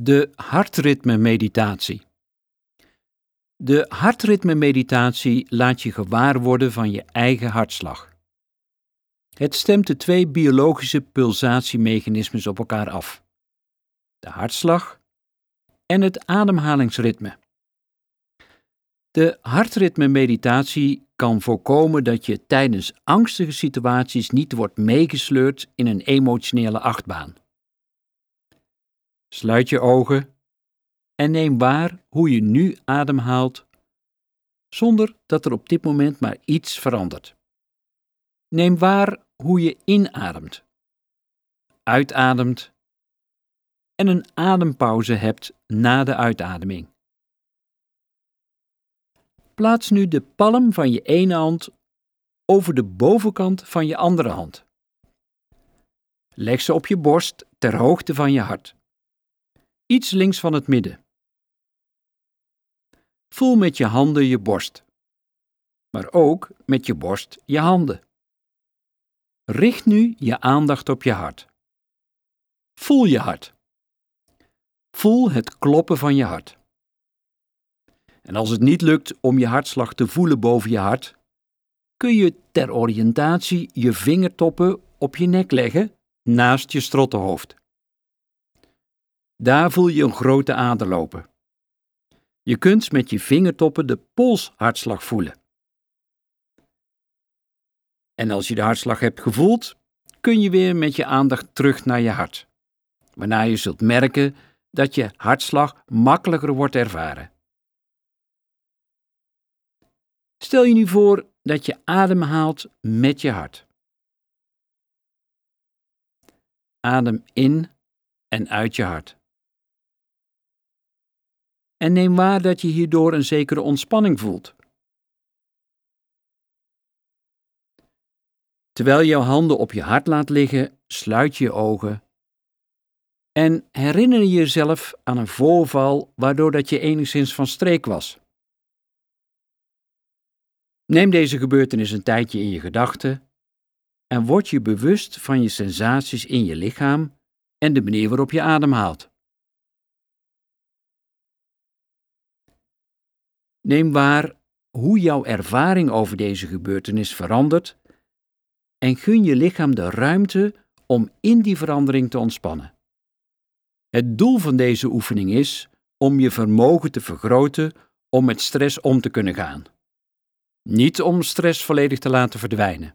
De hartritme-meditatie. De hartritme-meditatie laat je gewaar worden van je eigen hartslag. Het stemt de twee biologische pulsatiemechanismes op elkaar af: de hartslag en het ademhalingsritme. De hartritme-meditatie kan voorkomen dat je tijdens angstige situaties niet wordt meegesleurd in een emotionele achtbaan. Sluit je ogen en neem waar hoe je nu ademhaalt, zonder dat er op dit moment maar iets verandert. Neem waar hoe je inademt, uitademt en een adempauze hebt na de uitademing. Plaats nu de palm van je ene hand over de bovenkant van je andere hand. Leg ze op je borst ter hoogte van je hart iets links van het midden. Voel met je handen je borst, maar ook met je borst je handen. Richt nu je aandacht op je hart. Voel je hart. Voel het kloppen van je hart. En als het niet lukt om je hartslag te voelen boven je hart, kun je ter oriëntatie je vingertoppen op je nek leggen naast je strottenhoofd. Daar voel je een grote ader lopen. Je kunt met je vingertoppen de polshartslag voelen. En als je de hartslag hebt gevoeld, kun je weer met je aandacht terug naar je hart, waarna je zult merken dat je hartslag makkelijker wordt ervaren. Stel je nu voor dat je ademhaalt met je hart. Adem in en uit je hart en neem waar dat je hierdoor een zekere ontspanning voelt. Terwijl je jouw handen op je hart laat liggen, sluit je je ogen en herinner je jezelf aan een voorval waardoor dat je enigszins van streek was. Neem deze gebeurtenis een tijdje in je gedachten en word je bewust van je sensaties in je lichaam en de manier waarop je ademhaalt. Neem waar hoe jouw ervaring over deze gebeurtenis verandert en gun je lichaam de ruimte om in die verandering te ontspannen. Het doel van deze oefening is om je vermogen te vergroten om met stress om te kunnen gaan. Niet om stress volledig te laten verdwijnen.